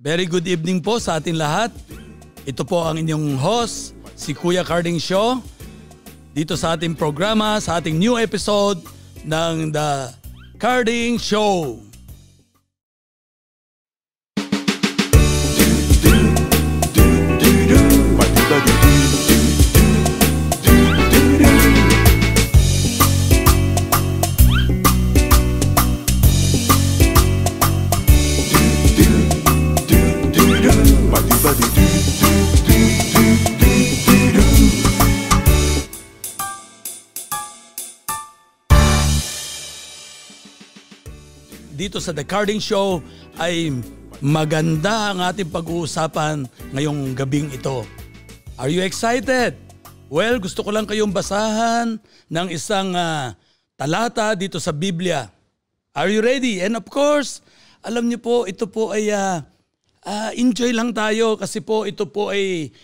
Very good evening po sa ating lahat. Ito po ang inyong host, si Kuya Carding Show. Dito sa ating programa, sa ating new episode ng The Carding Show. Dito sa The Carding Show ay maganda ang ating pag-uusapan ngayong gabing ito. Are you excited? Well, gusto ko lang kayong basahan ng isang uh, talata dito sa Biblia. Are you ready? And of course, alam niyo po, ito po ay uh, uh, enjoy lang tayo kasi po ito po ay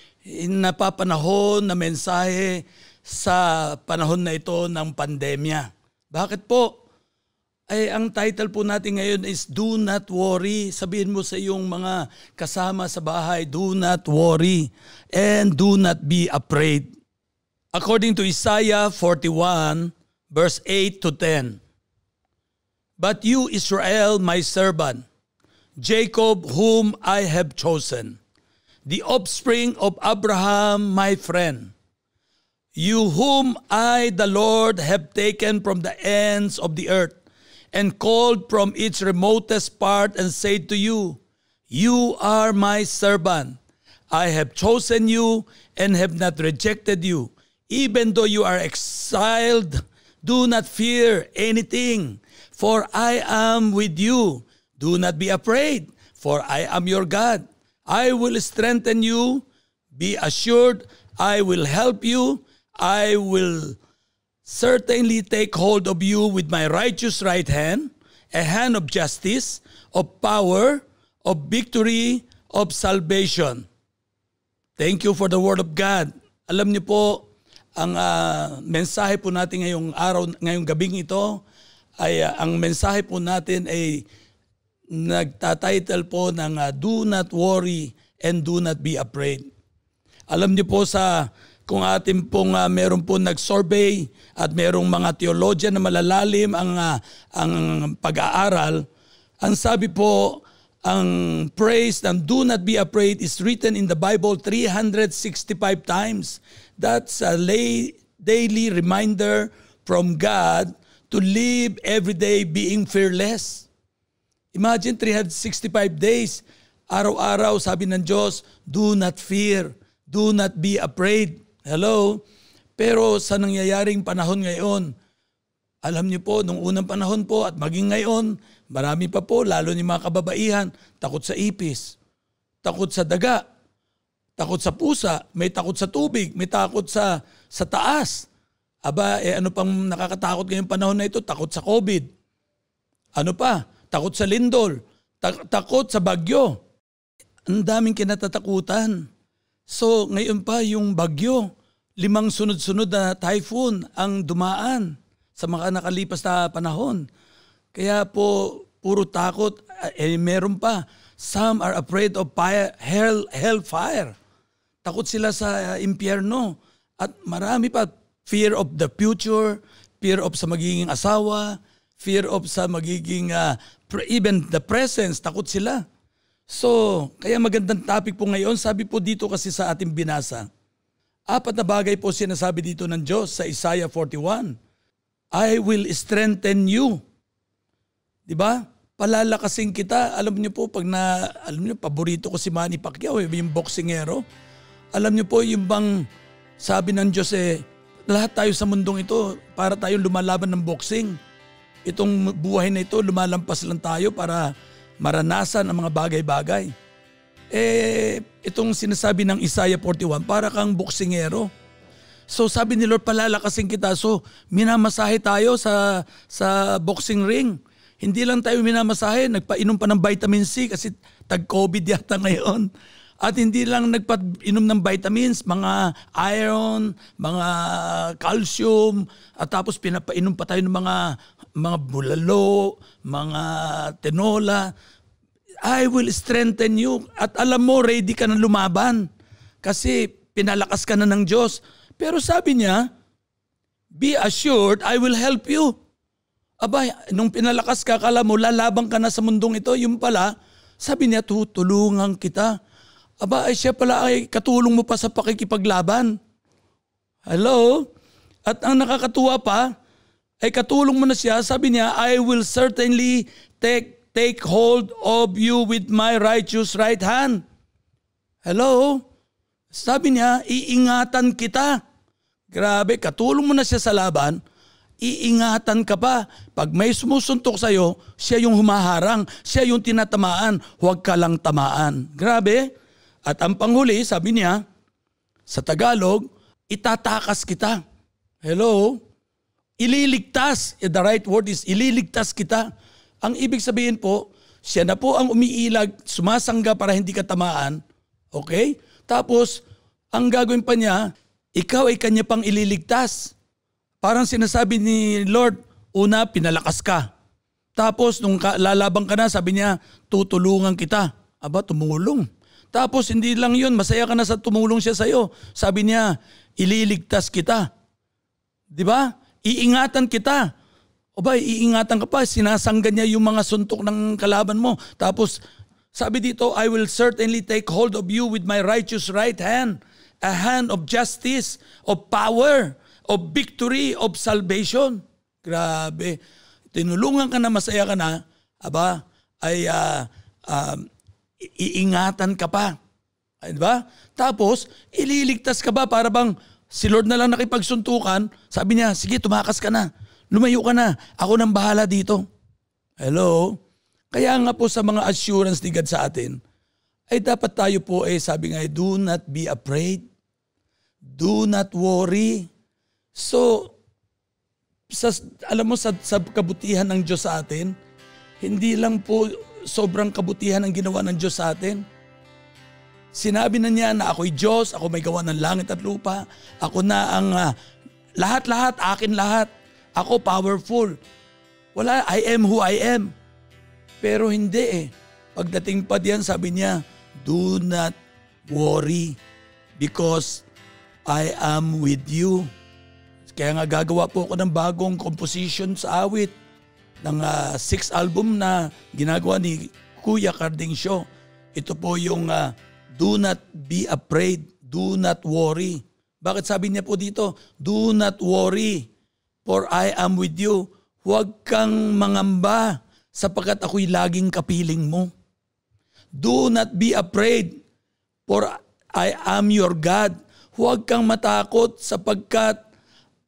napapanahon na mensahe sa panahon na ito ng pandemya. Bakit po? Ay ang title po natin ngayon is Do Not Worry. Sabihin mo sa iyong mga kasama sa bahay, Do not worry and do not be afraid. According to Isaiah 41 verse 8 to 10. But you Israel my servant, Jacob whom I have chosen, the offspring of Abraham my friend, you whom I the Lord have taken from the ends of the earth, and called from its remotest part and said to you, You are my servant. I have chosen you and have not rejected you. Even though you are exiled, do not fear anything, for I am with you. Do not be afraid, for I am your God. I will strengthen you. Be assured, I will help you. I will certainly take hold of you with my righteous right hand, a hand of justice, of power, of victory, of salvation. Thank you for the word of God. Alam niyo po, ang uh, mensahe po natin ngayong araw, ngayong gabing ito, ay uh, ang mensahe po natin ay nagtatitle po ng uh, Do Not Worry and Do Not Be Afraid. Alam niyo po sa kung atin pong uh, meron po nag-survey at merong mga theologian na malalalim ang, uh, ang pag-aaral, ang sabi po, ang praise ng do not be afraid is written in the Bible 365 times. That's a lay, daily reminder from God to live every day being fearless. Imagine 365 days, araw-araw sabi ng Diyos, do not fear, do not be afraid. Hello? Pero sa nangyayaring panahon ngayon, alam niyo po, nung unang panahon po at maging ngayon, marami pa po, lalo ni mga kababaihan, takot sa ipis, takot sa daga, takot sa pusa, may takot sa tubig, may takot sa, sa taas. Aba, eh ano pang nakakatakot ngayong panahon na ito? Takot sa COVID. Ano pa? Takot sa lindol. Ta- takot sa bagyo. Ang daming kinatatakutan. So ngayon pa yung bagyo, limang sunod-sunod na typhoon ang dumaan sa mga nakalipas na panahon. Kaya po puro takot, eh, meron pa. Some are afraid of fire, hell, hellfire. Takot sila sa uh, impyerno. At marami pa, fear of the future, fear of sa magiging asawa, fear of sa magiging, uh, even the presence, takot sila. So, kaya magandang topic po ngayon. Sabi po dito kasi sa ating binasa, apat na bagay po sinasabi dito ng Diyos sa Isaiah 41. I will strengthen you. 'Di ba? Palalakasin kita. Alam niyo po pag na alam niyo paborito ko si Manny Pacquiao, eh, yung boksingero. Alam niyo po yung bang sabi ng Diyos eh lahat tayo sa mundong ito para tayong lumalaban ng boxing. Itong buhay na ito lumalampas lang tayo para maranasan ang mga bagay-bagay. Eh, itong sinasabi ng Isaiah 41, para kang boksingero. So sabi ni Lord, palalakasin kita. So minamasahe tayo sa, sa boxing ring. Hindi lang tayo minamasahe, nagpainom pa ng vitamin C kasi tag-COVID yata ngayon. At hindi lang nagpainom ng vitamins, mga iron, mga calcium, at tapos pinapainom pa tayo ng mga mga bulalo, mga tinola. I will strengthen you. At alam mo, ready ka na lumaban. Kasi pinalakas ka na ng Diyos. Pero sabi niya, be assured, I will help you. Aba, nung pinalakas ka, kala mo, lalabang ka na sa mundong ito. Yung pala, sabi niya, tutulungan kita. Aba, ay siya pala ay katulong mo pa sa pakikipaglaban. Hello? At ang nakakatuwa pa, ay katulong mo na siya. Sabi niya, I will certainly take take hold of you with my righteous right hand. Hello? Sabi niya, iingatan kita. Grabe, katulong mo na siya sa laban, iingatan ka pa. Pag may sumusuntok sa'yo, siya yung humaharang, siya yung tinatamaan, huwag ka lang tamaan. Grabe. At ang panghuli, sabi niya, sa Tagalog, itatakas kita. Hello? Ililigtas. The right word is ililigtas kita. Ang ibig sabihin po, siya na po ang umiilag, sumasangga para hindi ka tamaan. Okay? Tapos, ang gagawin pa niya, ikaw ay kanya pang ililigtas. Parang sinasabi ni Lord, una, pinalakas ka. Tapos, nung ka, lalabang ka na, sabi niya, tutulungan kita. Aba, tumulong. Tapos, hindi lang yun, masaya ka na sa tumulong siya sa'yo. Sabi niya, ililigtas kita. Di ba? Iingatan kita. O ba, iingatan ka pa, sinasanggan niya yung mga suntok ng kalaban mo. Tapos, sabi dito, I will certainly take hold of you with my righteous right hand, a hand of justice, of power, of victory, of salvation. Grabe. Tinulungan ka na, masaya ka na, aba, ay uh, uh, iingatan ka pa. Ay, ba? Tapos, ililigtas ka ba para bang si Lord na lang nakipagsuntukan? Sabi niya, sige, tumakas ka na Lumayo ka na. Ako nang bahala dito. Hello? Kaya nga po sa mga assurance ni God sa atin, ay dapat tayo po eh, sabi nga, do not be afraid. Do not worry. So, sa, alam mo, sa, sa kabutihan ng Diyos sa atin, hindi lang po sobrang kabutihan ang ginawa ng Diyos sa atin. Sinabi na niya na ako'y Diyos, ako may gawa ng langit at lupa, ako na ang uh, lahat-lahat, akin lahat. Ako powerful. Wala, I am who I am. Pero hindi eh. Pagdating pa diyan, sabi niya, do not worry because I am with you. Kaya nga gagawa po ako ng bagong composition sa awit ng uh, sixth album na ginagawa ni Kuya Carding Show. Ito po yung uh, Do not be afraid, do not worry. Bakit sabi niya po dito? Do not worry for I am with you. Huwag kang mangamba sapagkat ako'y laging kapiling mo. Do not be afraid for I am your God. Huwag kang matakot sapagkat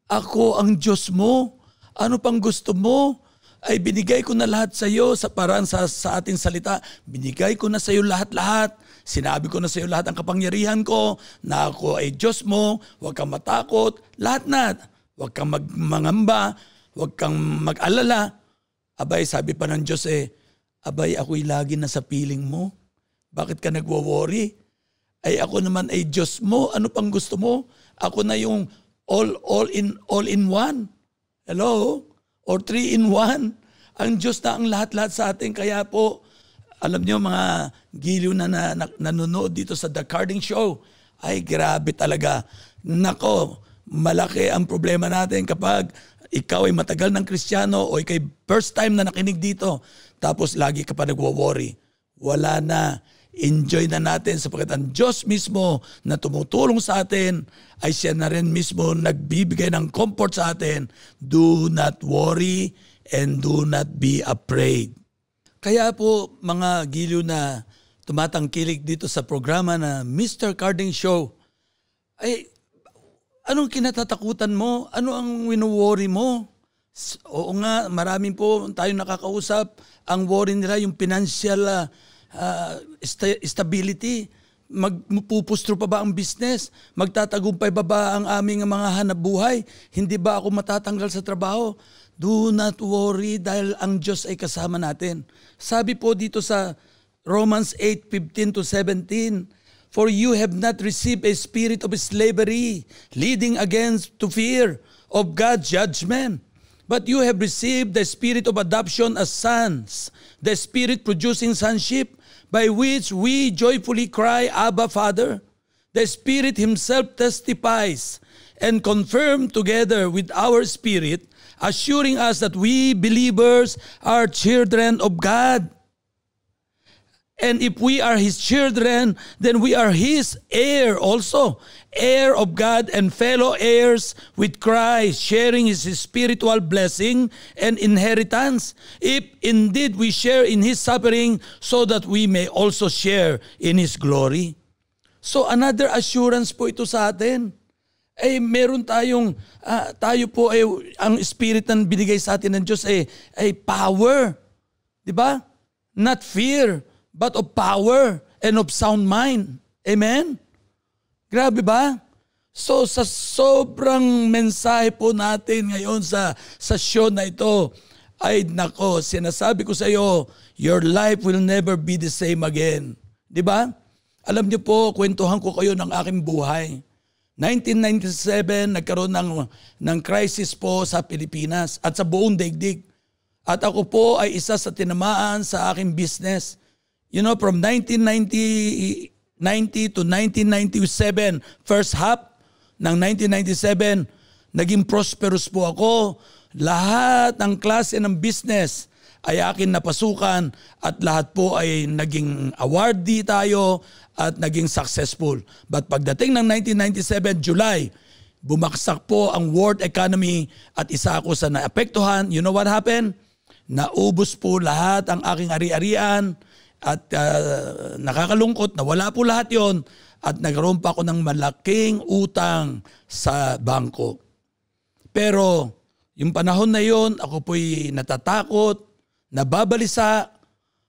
ako ang Diyos mo. Ano pang gusto mo? Ay binigay ko na lahat sa iyo sa parang sa, sa ating salita. Binigay ko na sa iyo lahat-lahat. Sinabi ko na sa iyo lahat ang kapangyarihan ko na ako ay Diyos mo. Huwag kang matakot. Lahat na. Huwag kang magmangamba, huwag kang mag-alala. Abay, sabi pa ng Diyos eh, abay, ako'y lagi na sa piling mo. Bakit ka nagwo-worry? Ay ako naman ay Diyos mo. Ano pang gusto mo? Ako na yung all all in all in one. Hello? Or three in one. Ang Diyos na ang lahat-lahat sa atin. Kaya po, alam niyo mga giliw na, na, na nanonood dito sa The Carding Show, ay grabe talaga. Nako, malaki ang problema natin kapag ikaw ay matagal ng kristyano o ikay first time na nakinig dito tapos lagi ka pa nagwo-worry. Wala na. Enjoy na natin sapagkat ang Diyos mismo na tumutulong sa atin ay siya na rin mismo nagbibigay ng comfort sa atin. Do not worry and do not be afraid. Kaya po mga giliw na tumatangkilik dito sa programa na Mr. Carding Show, ay Anong kinatatakutan mo? Ano ang wino-worry mo? Oo nga, maraming po tayo nakakausap. Ang worry nila yung financial uh, uh, stability. Magpupustro pa ba ang business? Magtatagumpay ba ba ang aming mga hanap buhay? Hindi ba ako matatanggal sa trabaho? Do not worry dahil ang Diyos ay kasama natin. Sabi po dito sa Romans 8:15 to 17, For you have not received a spirit of slavery, leading against to fear of God's judgment. But you have received the spirit of adoption as sons, the spirit producing sonship, by which we joyfully cry, Abba, Father. The Spirit Himself testifies and confirm together with our spirit, assuring us that we believers are children of God. And if we are His children, then we are His heir also, heir of God and fellow heirs with Christ, sharing His spiritual blessing and inheritance. If indeed we share in His suffering, so that we may also share in His glory. So another assurance po ito sa atin. Eh meron tayong uh, tayo po ay eh, ang spirit na binigay sa atin ng Diyos ay eh, ay power. 'Di ba? Not fear but of power and of sound mind. Amen? Grabe ba? So sa sobrang mensahe po natin ngayon sa, sa show na ito, ay nako, sinasabi ko sa iyo, your life will never be the same again. Di ba? Alam niyo po, kwentuhan ko kayo ng aking buhay. 1997, nagkaroon ng, ng crisis po sa Pilipinas at sa buong daigdig. At ako po ay isa sa tinamaan sa aking business. You know, from 1990 90 to 1997, first half ng 1997, naging prosperous po ako. Lahat ng klase ng business ay akin napasukan at lahat po ay naging awardee tayo at naging successful. But pagdating ng 1997 July, bumaksak po ang world economy at isa ako sa naapektuhan. You know what happened? Naubos po lahat ang aking ari-arian at uh, nakakalungkot na wala po lahat yon at nagkaroon pa ako ng malaking utang sa bangko. Pero yung panahon na yon, ako po'y natatakot, nababalisa,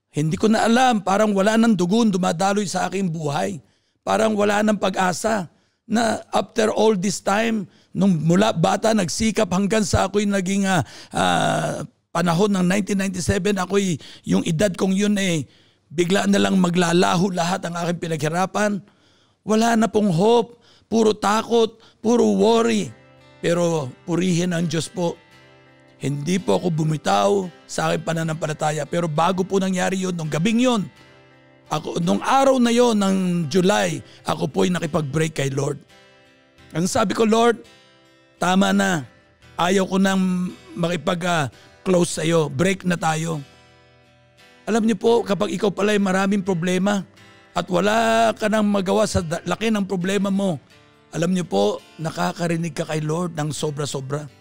hindi ko na alam, parang wala nang dugon dumadaloy sa aking buhay. Parang wala nang pag-asa na after all this time, nung mula bata nagsikap hanggang sa ako'y naging uh, uh, panahon ng 1997, ako'y yung edad kong yun eh, bigla na lang maglalaho lahat ang aking pinaghirapan. Wala na pong hope, puro takot, puro worry. Pero purihin ang Diyos po. Hindi po ako bumitaw sa aking pananampalataya. Pero bago po nangyari yon nung gabing yon, ako, nung araw na yon ng July, ako po ay nakipag-break kay Lord. Ang sabi ko, Lord, tama na. Ayaw ko nang makipag-close uh, sa iyo. Break na tayo. Alam niyo po, kapag ikaw pala ay maraming problema at wala ka nang magawa sa laki ng problema mo, alam niyo po, nakakarinig ka kay Lord ng sobra-sobra.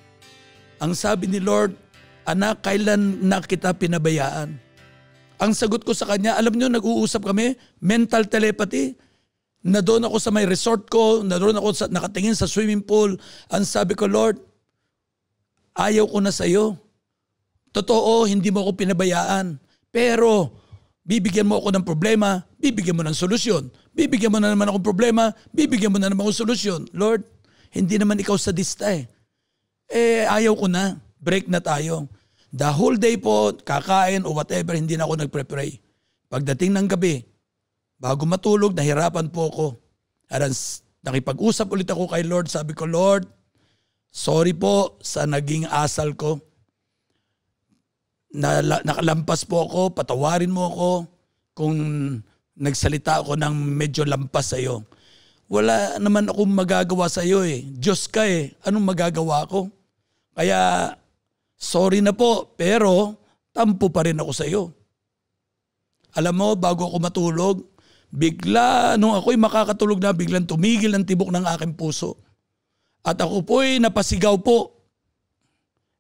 Ang sabi ni Lord, Anak, kailan na kita pinabayaan? Ang sagot ko sa kanya, alam niyo, nag-uusap kami, mental telepathy. Na doon ako sa may resort ko, na doon ako sa, nakatingin sa swimming pool. Ang sabi ko, Lord, ayaw ko na sa iyo. Totoo, hindi mo ako pinabayaan. Pero bibigyan mo ako ng problema, bibigyan mo ng solusyon. Bibigyan mo na naman ako problema, bibigyan mo na naman ako solusyon. Lord, hindi naman ikaw sadista eh. Eh, ayaw ko na. Break na tayo. The whole day po, kakain o whatever, hindi na ako nagpre-pray. Pagdating ng gabi, bago matulog, nahirapan po ako. At nakipag-usap ulit ako kay Lord. Sabi ko, Lord, sorry po sa naging asal ko na, nakalampas po ako, patawarin mo ako kung nagsalita ako ng medyo lampas sa iyo. Wala naman akong magagawa sa iyo eh. Diyos ka eh. Anong magagawa ko? Kaya sorry na po, pero tampo pa rin ako sa iyo. Alam mo, bago ako matulog, bigla, nung ako'y makakatulog na, biglang tumigil ang tibok ng aking puso. At ako po'y napasigaw po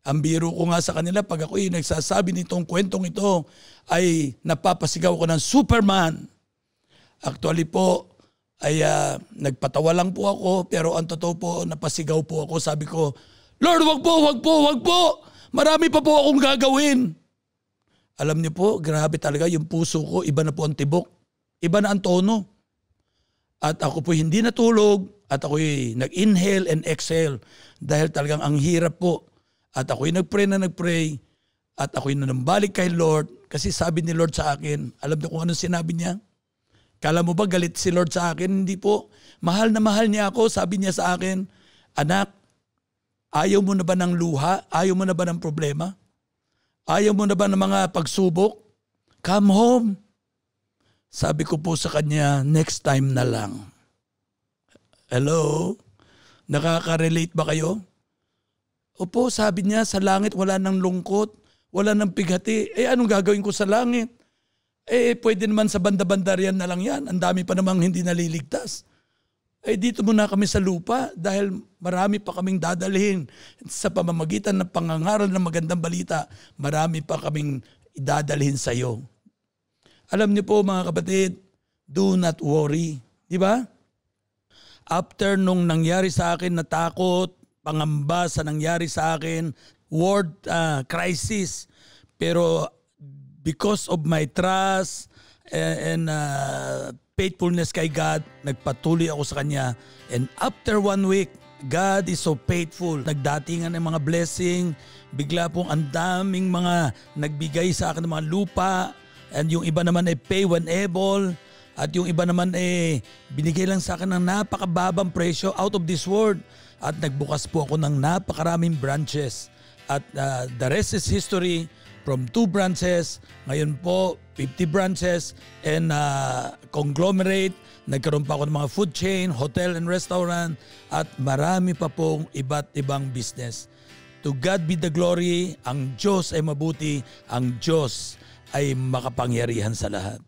ang biro ko nga sa kanila pag ako ay nagsasabi nitong kwentong ito ay napapasigaw ko ng Superman. Actually po ay uh, nagpatawa lang po ako pero ang totoo po napasigaw po ako. Sabi ko, Lord wag po, wag po, wag po. Marami pa po akong gagawin. Alam niyo po, grabe talaga yung puso ko, iba na po ang tibok. Iba na ang tono. At ako po hindi natulog at ako nag-inhale and exhale dahil talagang ang hirap po at ako'y nagpray na nagpray at ako'y nanambalik kay Lord kasi sabi ni Lord sa akin, alam niyo kung anong sinabi niya? Kala mo ba galit si Lord sa akin? Hindi po. Mahal na mahal niya ako. Sabi niya sa akin, Anak, ayaw mo na ba ng luha? Ayaw mo na ba ng problema? Ayaw mo na ba ng mga pagsubok? Come home. Sabi ko po sa kanya, next time na lang. Hello? Nakaka-relate ba kayo? Opo, sabi niya, sa langit wala nang lungkot, wala nang pighati. Eh anong gagawin ko sa langit? Eh pwede naman sa banda-banda riyan na lang yan. Ang dami pa namang hindi naliligtas. Eh dito muna kami sa lupa dahil marami pa kaming dadalhin sa pamamagitan ng pangangaral ng magandang balita. Marami pa kaming idadalhin sa iyo. Alam niyo po mga kapatid, do not worry. Di ba? After nung nangyari sa akin na takot, pangamba sa nangyari sa akin, world uh, crisis. Pero because of my trust and, uh, faithfulness kay God, nagpatuloy ako sa Kanya. And after one week, God is so faithful. Nagdatingan ng mga blessing. Bigla pong ang daming mga nagbigay sa akin ng mga lupa. And yung iba naman ay pay when able. At yung iba naman eh binigay lang sa akin ng napakababang presyo out of this world. At nagbukas po ako ng napakaraming branches. At uh, the rest is history from two branches. Ngayon po 50 branches and uh, conglomerate. Nagkaroon pa ako ng mga food chain, hotel and restaurant at marami pa pong iba't ibang business. To God be the glory. Ang Diyos ay mabuti. Ang Diyos ay makapangyarihan sa lahat.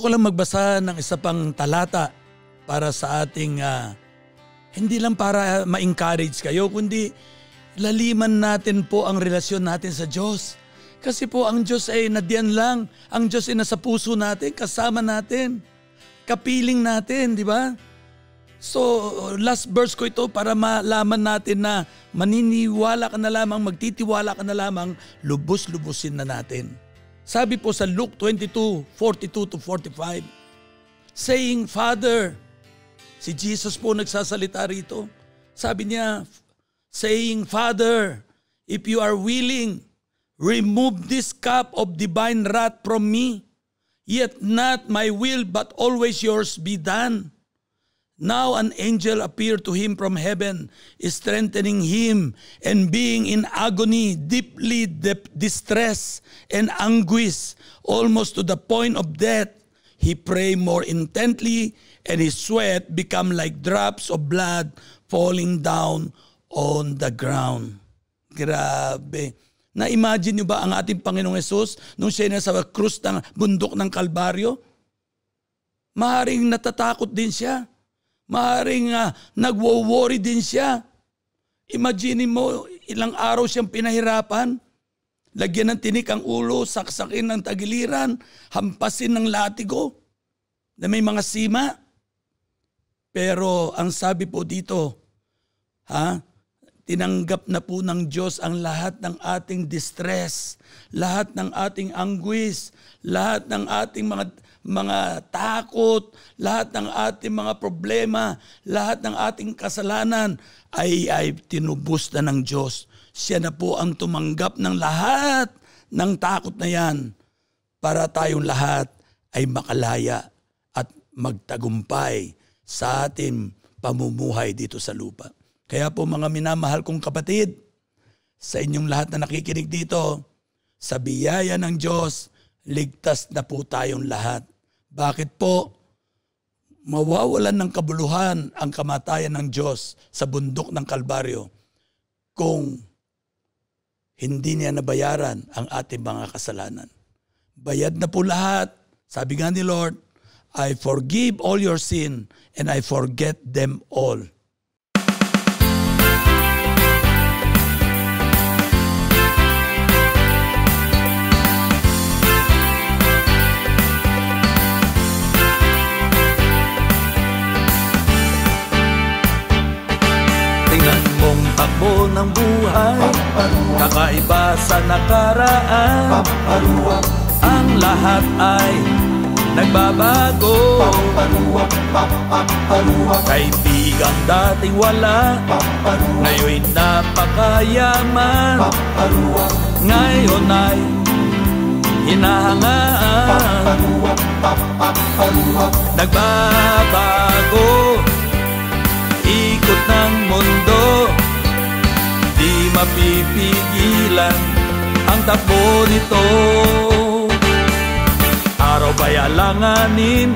Gusto ko lang magbasa ng isa pang talata para sa ating uh, hindi lang para ma-encourage kayo kundi laliman natin po ang relasyon natin sa Diyos. Kasi po ang Diyos ay nadiyan lang. Ang Diyos ay nasa puso natin, kasama natin, kapiling natin, di ba? So, last verse ko ito para malaman natin na maniniwala ka na lamang, magtitiwala ka na lamang, lubos-lubusin na natin. Sabi po sa Luke 22, 42 to 45, saying, Father, si Jesus po nagsasalita rito. Sabi niya, saying, Father, if you are willing, remove this cup of divine wrath from me. Yet not my will, but always yours be done. Now an angel appeared to him from heaven, strengthening him, and being in agony, deeply de- distress and anguish, almost to the point of death, he prayed more intently, and his sweat became like drops of blood falling down on the ground. Grabe. Na-imagine nyo ba ang ating Panginoong Yesus nung siya nasa krus ng bundok ng Kalbaryo? Maaaring natatakot din siya Maaring uh, nagwo-worry din siya. Imagine mo, ilang araw siyang pinahirapan. Lagyan ng tinik ang ulo, saksakin ng tagiliran, hampasin ng latigo na may mga sima. Pero ang sabi po dito, ha, tinanggap na po ng Diyos ang lahat ng ating distress, lahat ng ating anguish, lahat ng ating mga mga takot, lahat ng ating mga problema, lahat ng ating kasalanan ay, ay tinubos na ng Diyos. Siya na po ang tumanggap ng lahat ng takot na yan para tayong lahat ay makalaya at magtagumpay sa ating pamumuhay dito sa lupa. Kaya po mga minamahal kong kapatid, sa inyong lahat na nakikinig dito, sa biyaya ng Diyos, ligtas na po tayong lahat. Bakit po mawawalan ng kabuluhan ang kamatayan ng Diyos sa bundok ng Kalbaryo kung hindi niya nabayaran ang ating mga kasalanan. Bayad na po lahat. Sabi nga ni Lord, I forgive all your sin and I forget them all. Takbo ng buhay. Kakaiba sa nakaraan. Ang lahat ay nagbabago. Kaibigang dating wala. Ngayon'y napakayaman. Ngayon ay hinahangaan. Nagbabago. Ikot ng mundo Di mapipigilan Ang takbo nito. Araw ba'y alanganin?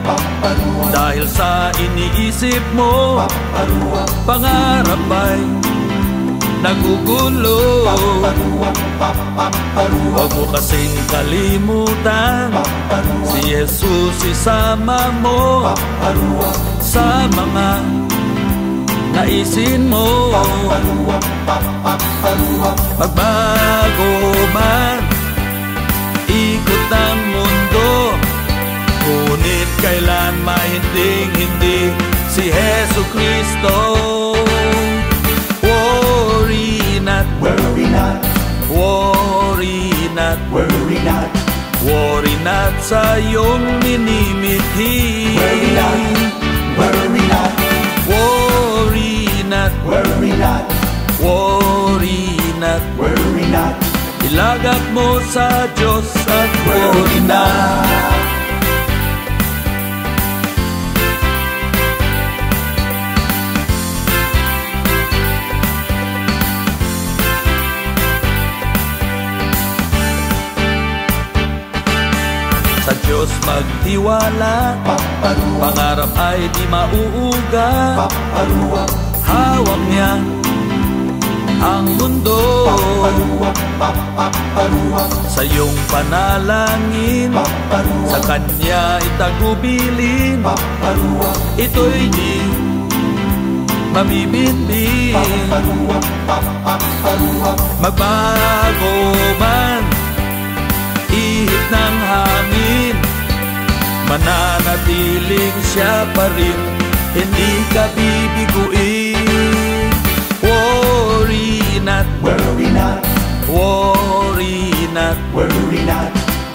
Dahil sa iniisip mo Pangarap ay nagugulo? Huwag mo kasing kalimutan Si Jesus isama mo Sa mga naisin mo Magbago man Ikot ng mundo. Ngunit kailan mahinding hindi Si Heso Kristo. Worry not, Worry not, worry not. Worry not, Worry not sa iyong minimithi. Worry not, worry not, not, worry not, worry not. Worry not, Ilagak mo sa Diyos at worry not. Sa Diyos magtiwala. Paparuwa, Pangarap ay di mauuga paparuwa, Hawak niya ang mundo. Sa iyong panalangin Sa Kanya itagubilin. Ito'y di paparuwa, Magbago man Ihip ng hangin Mananatiling siya pa rin. Hindi ka bibiguin worry not, worry not worry not,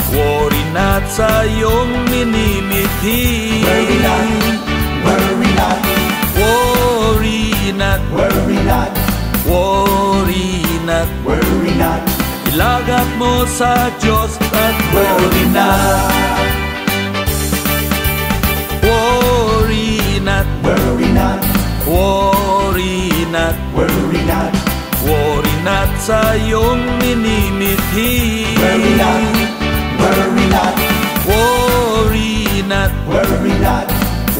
Worry not sa iyong minimithi worry not, worry not, Worry not, worry not, worry not worry not, Ilagak mo sa Diyos at worry not Worry not, worry not, worry not worry not, Worry not sa iyong minimithi. Worry not, worry not, Worry not, worry not,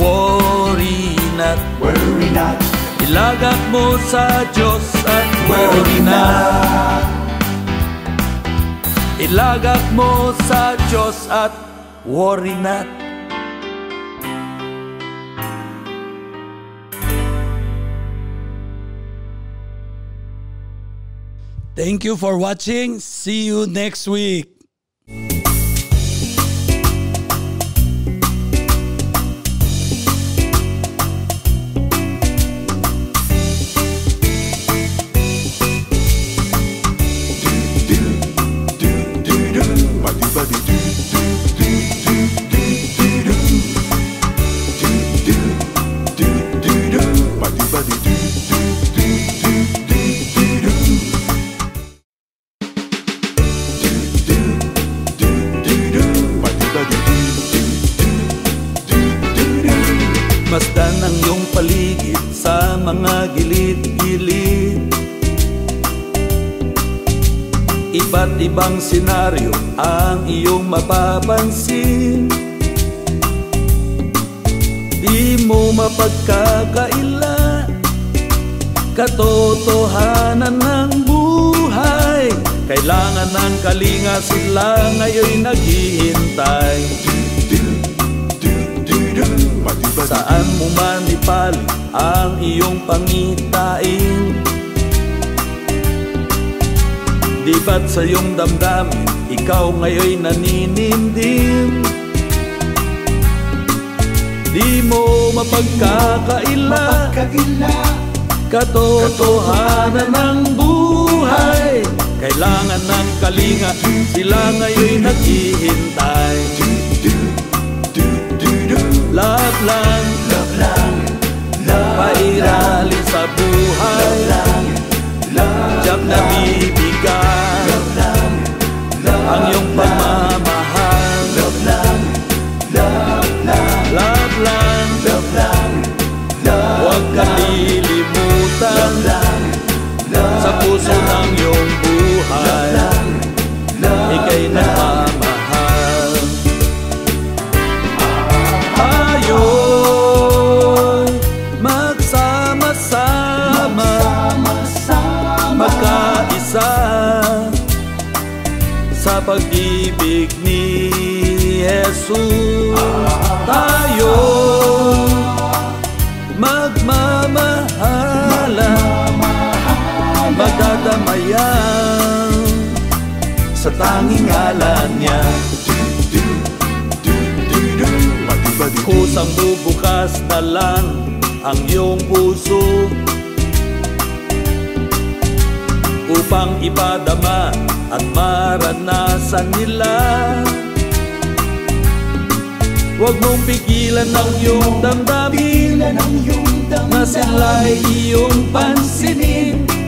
worry not. Worry not, Ilagak mo sa Diyos at worry not. Ilagak mo sa Diyos at worry not Thank you for watching. See you next week. Mo mapagkakaila. Katotohanan ng buhay. Kailangan ng kalinga sila ngayon naghihintay. Saan mo man ipalit ang iyong pangitain? Di ba't sa iyong damdamin Ikaw ngayon naninindim Di mo mapagkakaila. Kaila, Katotohanan ng buhay. Kailangan ng kalinga, sila ngayon naghihintay. Love lang, Love lang, love, pairalin sa buhay. Diyak na love Ika'y nagmamahal. Tayo'y magsama-sama. Sama-sama Magkaisa Sa pag-ibig ni Jesus tanging ngalan niya. Kusang bubukas na lang ang iyong puso Upang ipadama at maranasan nila. Huwag mong pigilan ang iyong damdamin Na sila'y iyong pansinin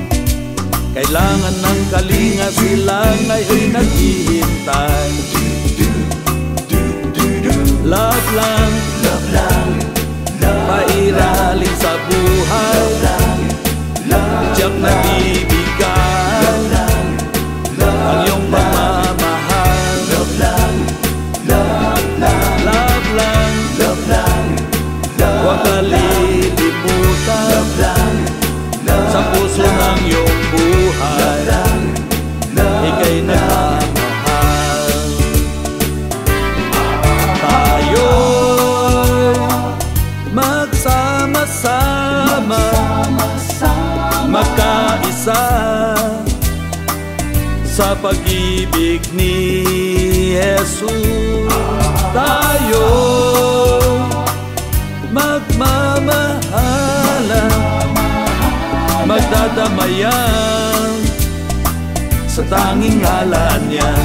Kailangan ng kalinga sila ngayon naghihintay. Love lang, Love lang, love pairalin sa buhay. Diyak na bibigay lang, ang iyong pagmamahal pag-ibig ni Jesus. Tayo magmamahalan Magdadamayan Sa tanging ngalan niya